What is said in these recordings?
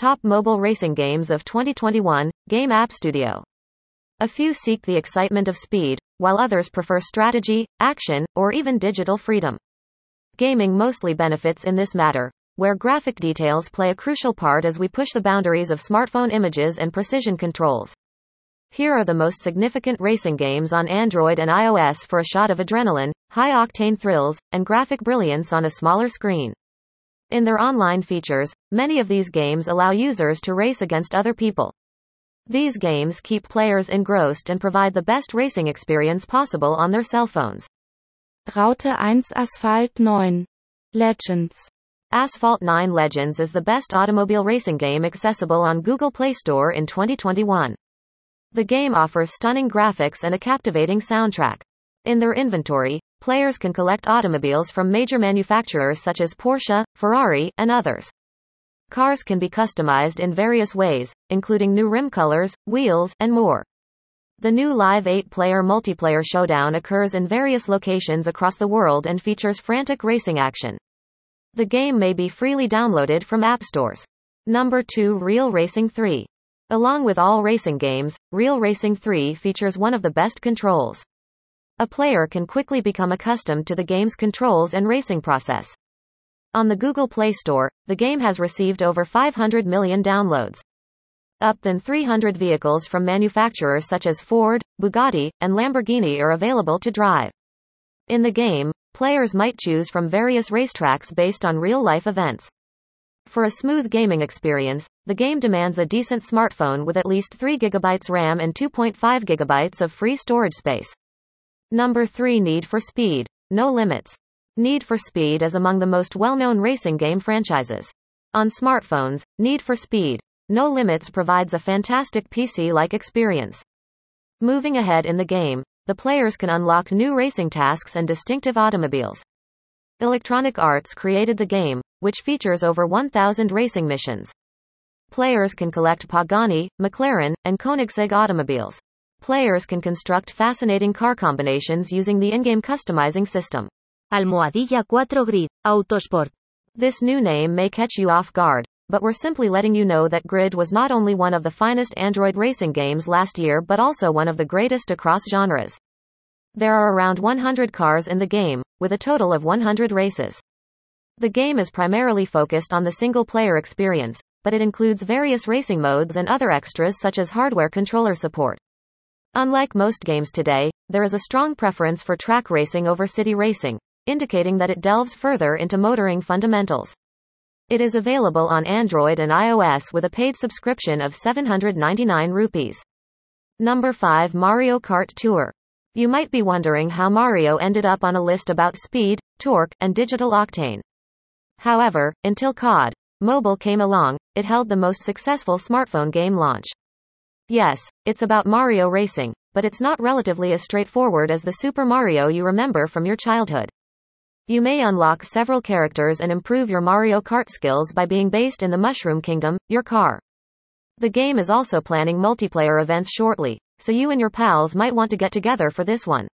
Top Mobile Racing Games of 2021, Game App Studio. A few seek the excitement of speed, while others prefer strategy, action, or even digital freedom. Gaming mostly benefits in this matter, where graphic details play a crucial part as we push the boundaries of smartphone images and precision controls. Here are the most significant racing games on Android and iOS for a shot of adrenaline, high octane thrills, and graphic brilliance on a smaller screen. In their online features, many of these games allow users to race against other people. These games keep players engrossed and provide the best racing experience possible on their cell phones. Raute 1 Asphalt 9. Legends. Asphalt 9 Legends is the best automobile racing game accessible on Google Play Store in 2021. The game offers stunning graphics and a captivating soundtrack. In their inventory, players can collect automobiles from major manufacturers such as Porsche, Ferrari, and others. Cars can be customized in various ways, including new rim colors, wheels, and more. The new live 8-player multiplayer showdown occurs in various locations across the world and features frantic racing action. The game may be freely downloaded from app stores. Number 2 Real Racing 3. Along with all racing games, Real Racing 3 features one of the best controls. A player can quickly become accustomed to the game's controls and racing process. On the Google Play Store, the game has received over 500 million downloads. Up than 300 vehicles from manufacturers such as Ford, Bugatti, and Lamborghini are available to drive. In the game, players might choose from various racetracks based on real life events. For a smooth gaming experience, the game demands a decent smartphone with at least 3 GB RAM and 2.5 GB of free storage space. Number 3 Need for Speed. No limits. Need for Speed is among the most well-known racing game franchises. On smartphones, Need for Speed, No Limits provides a fantastic PC-like experience. Moving ahead in the game, the players can unlock new racing tasks and distinctive automobiles. Electronic Arts created the game, which features over 1,000 racing missions. Players can collect Pagani, McLaren, and Koenigsegg automobiles. Players can construct fascinating car combinations using the in-game customizing system. Almohadilla 4 Grid, Autosport. This new name may catch you off guard, but we're simply letting you know that Grid was not only one of the finest Android racing games last year but also one of the greatest across genres. There are around 100 cars in the game, with a total of 100 races. The game is primarily focused on the single player experience, but it includes various racing modes and other extras such as hardware controller support. Unlike most games today, there is a strong preference for track racing over city racing, indicating that it delves further into motoring fundamentals. It is available on Android and iOS with a paid subscription of 799 rupees. Number 5 Mario Kart Tour. You might be wondering how Mario ended up on a list about speed, torque, and digital octane. However, until COD Mobile came along, it held the most successful smartphone game launch. Yes, it's about Mario racing, but it's not relatively as straightforward as the Super Mario you remember from your childhood. You may unlock several characters and improve your Mario Kart skills by being based in the Mushroom Kingdom, your car. The game is also planning multiplayer events shortly, so you and your pals might want to get together for this one.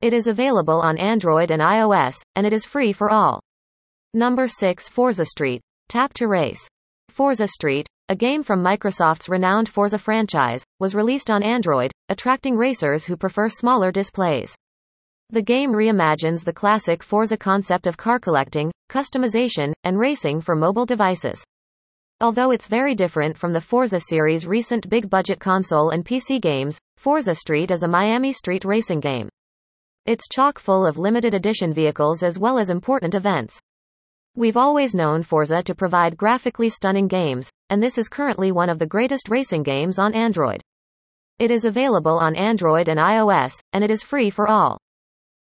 It is available on Android and iOS, and it is free for all. Number 6 Forza Street. Tap to Race. Forza Street, a game from Microsoft's renowned Forza franchise, was released on Android, attracting racers who prefer smaller displays. The game reimagines the classic Forza concept of car collecting, customization, and racing for mobile devices. Although it's very different from the Forza series' recent big budget console and PC games, Forza Street is a Miami street racing game. It's chock full of limited edition vehicles as well as important events. We've always known Forza to provide graphically stunning games, and this is currently one of the greatest racing games on Android. It is available on Android and iOS, and it is free for all.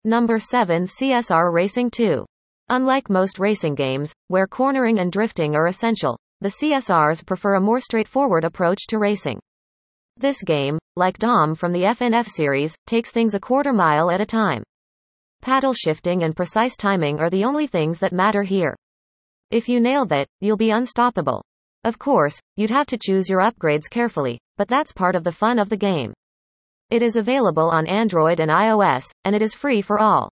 Number 7 CSR Racing 2. Unlike most racing games, where cornering and drifting are essential, the CSRs prefer a more straightforward approach to racing. This game, like Dom from the FNF series, takes things a quarter mile at a time. Paddle shifting and precise timing are the only things that matter here. If you nail that, you'll be unstoppable. Of course, you'd have to choose your upgrades carefully, but that's part of the fun of the game. It is available on Android and iOS, and it is free for all.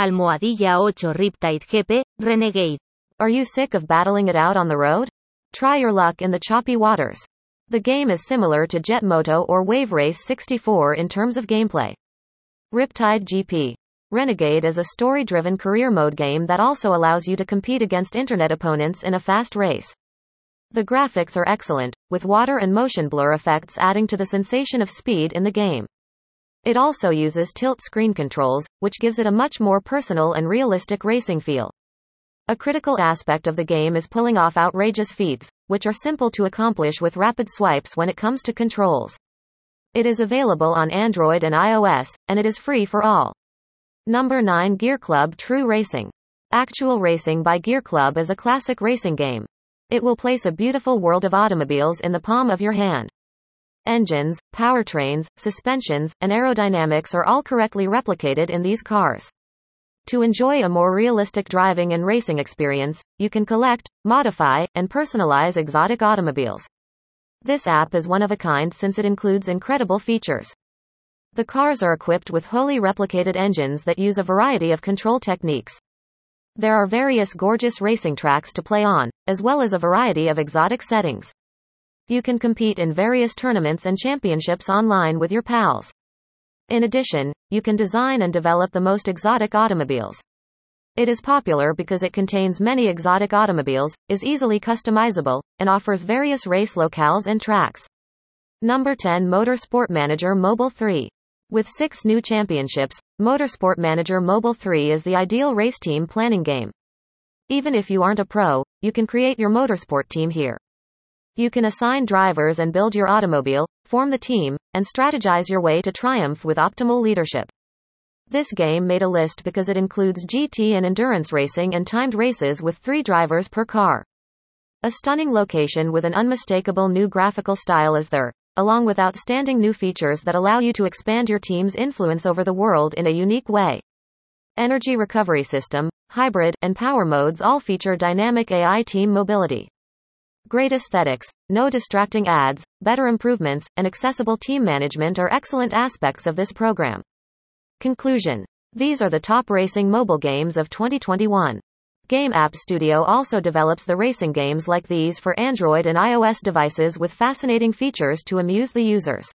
Almohadilla 8 Riptide GP, Renegade. Are you sick of battling it out on the road? Try your luck in the choppy waters. The game is similar to Jet Moto or Wave Race 64 in terms of gameplay. Riptide GP. Renegade is a story driven career mode game that also allows you to compete against internet opponents in a fast race. The graphics are excellent, with water and motion blur effects adding to the sensation of speed in the game. It also uses tilt screen controls, which gives it a much more personal and realistic racing feel. A critical aspect of the game is pulling off outrageous feats, which are simple to accomplish with rapid swipes when it comes to controls. It is available on Android and iOS, and it is free for all. Number 9 Gear Club True Racing. Actual Racing by Gear Club is a classic racing game. It will place a beautiful world of automobiles in the palm of your hand. Engines, powertrains, suspensions, and aerodynamics are all correctly replicated in these cars. To enjoy a more realistic driving and racing experience, you can collect, modify, and personalize exotic automobiles. This app is one of a kind since it includes incredible features. The cars are equipped with wholly replicated engines that use a variety of control techniques. There are various gorgeous racing tracks to play on, as well as a variety of exotic settings. You can compete in various tournaments and championships online with your pals. In addition, you can design and develop the most exotic automobiles. It is popular because it contains many exotic automobiles, is easily customizable, and offers various race locales and tracks. Number 10 Motorsport Manager Mobile 3. With six new championships, Motorsport Manager Mobile 3 is the ideal race team planning game. Even if you aren't a pro, you can create your motorsport team here. You can assign drivers and build your automobile, form the team, and strategize your way to triumph with optimal leadership. This game made a list because it includes GT and endurance racing and timed races with three drivers per car. A stunning location with an unmistakable new graphical style is there, along with outstanding new features that allow you to expand your team's influence over the world in a unique way. Energy recovery system, hybrid, and power modes all feature dynamic AI team mobility. Great aesthetics, no distracting ads, better improvements, and accessible team management are excellent aspects of this program. Conclusion These are the top racing mobile games of 2021. Game App Studio also develops the racing games like these for Android and iOS devices with fascinating features to amuse the users.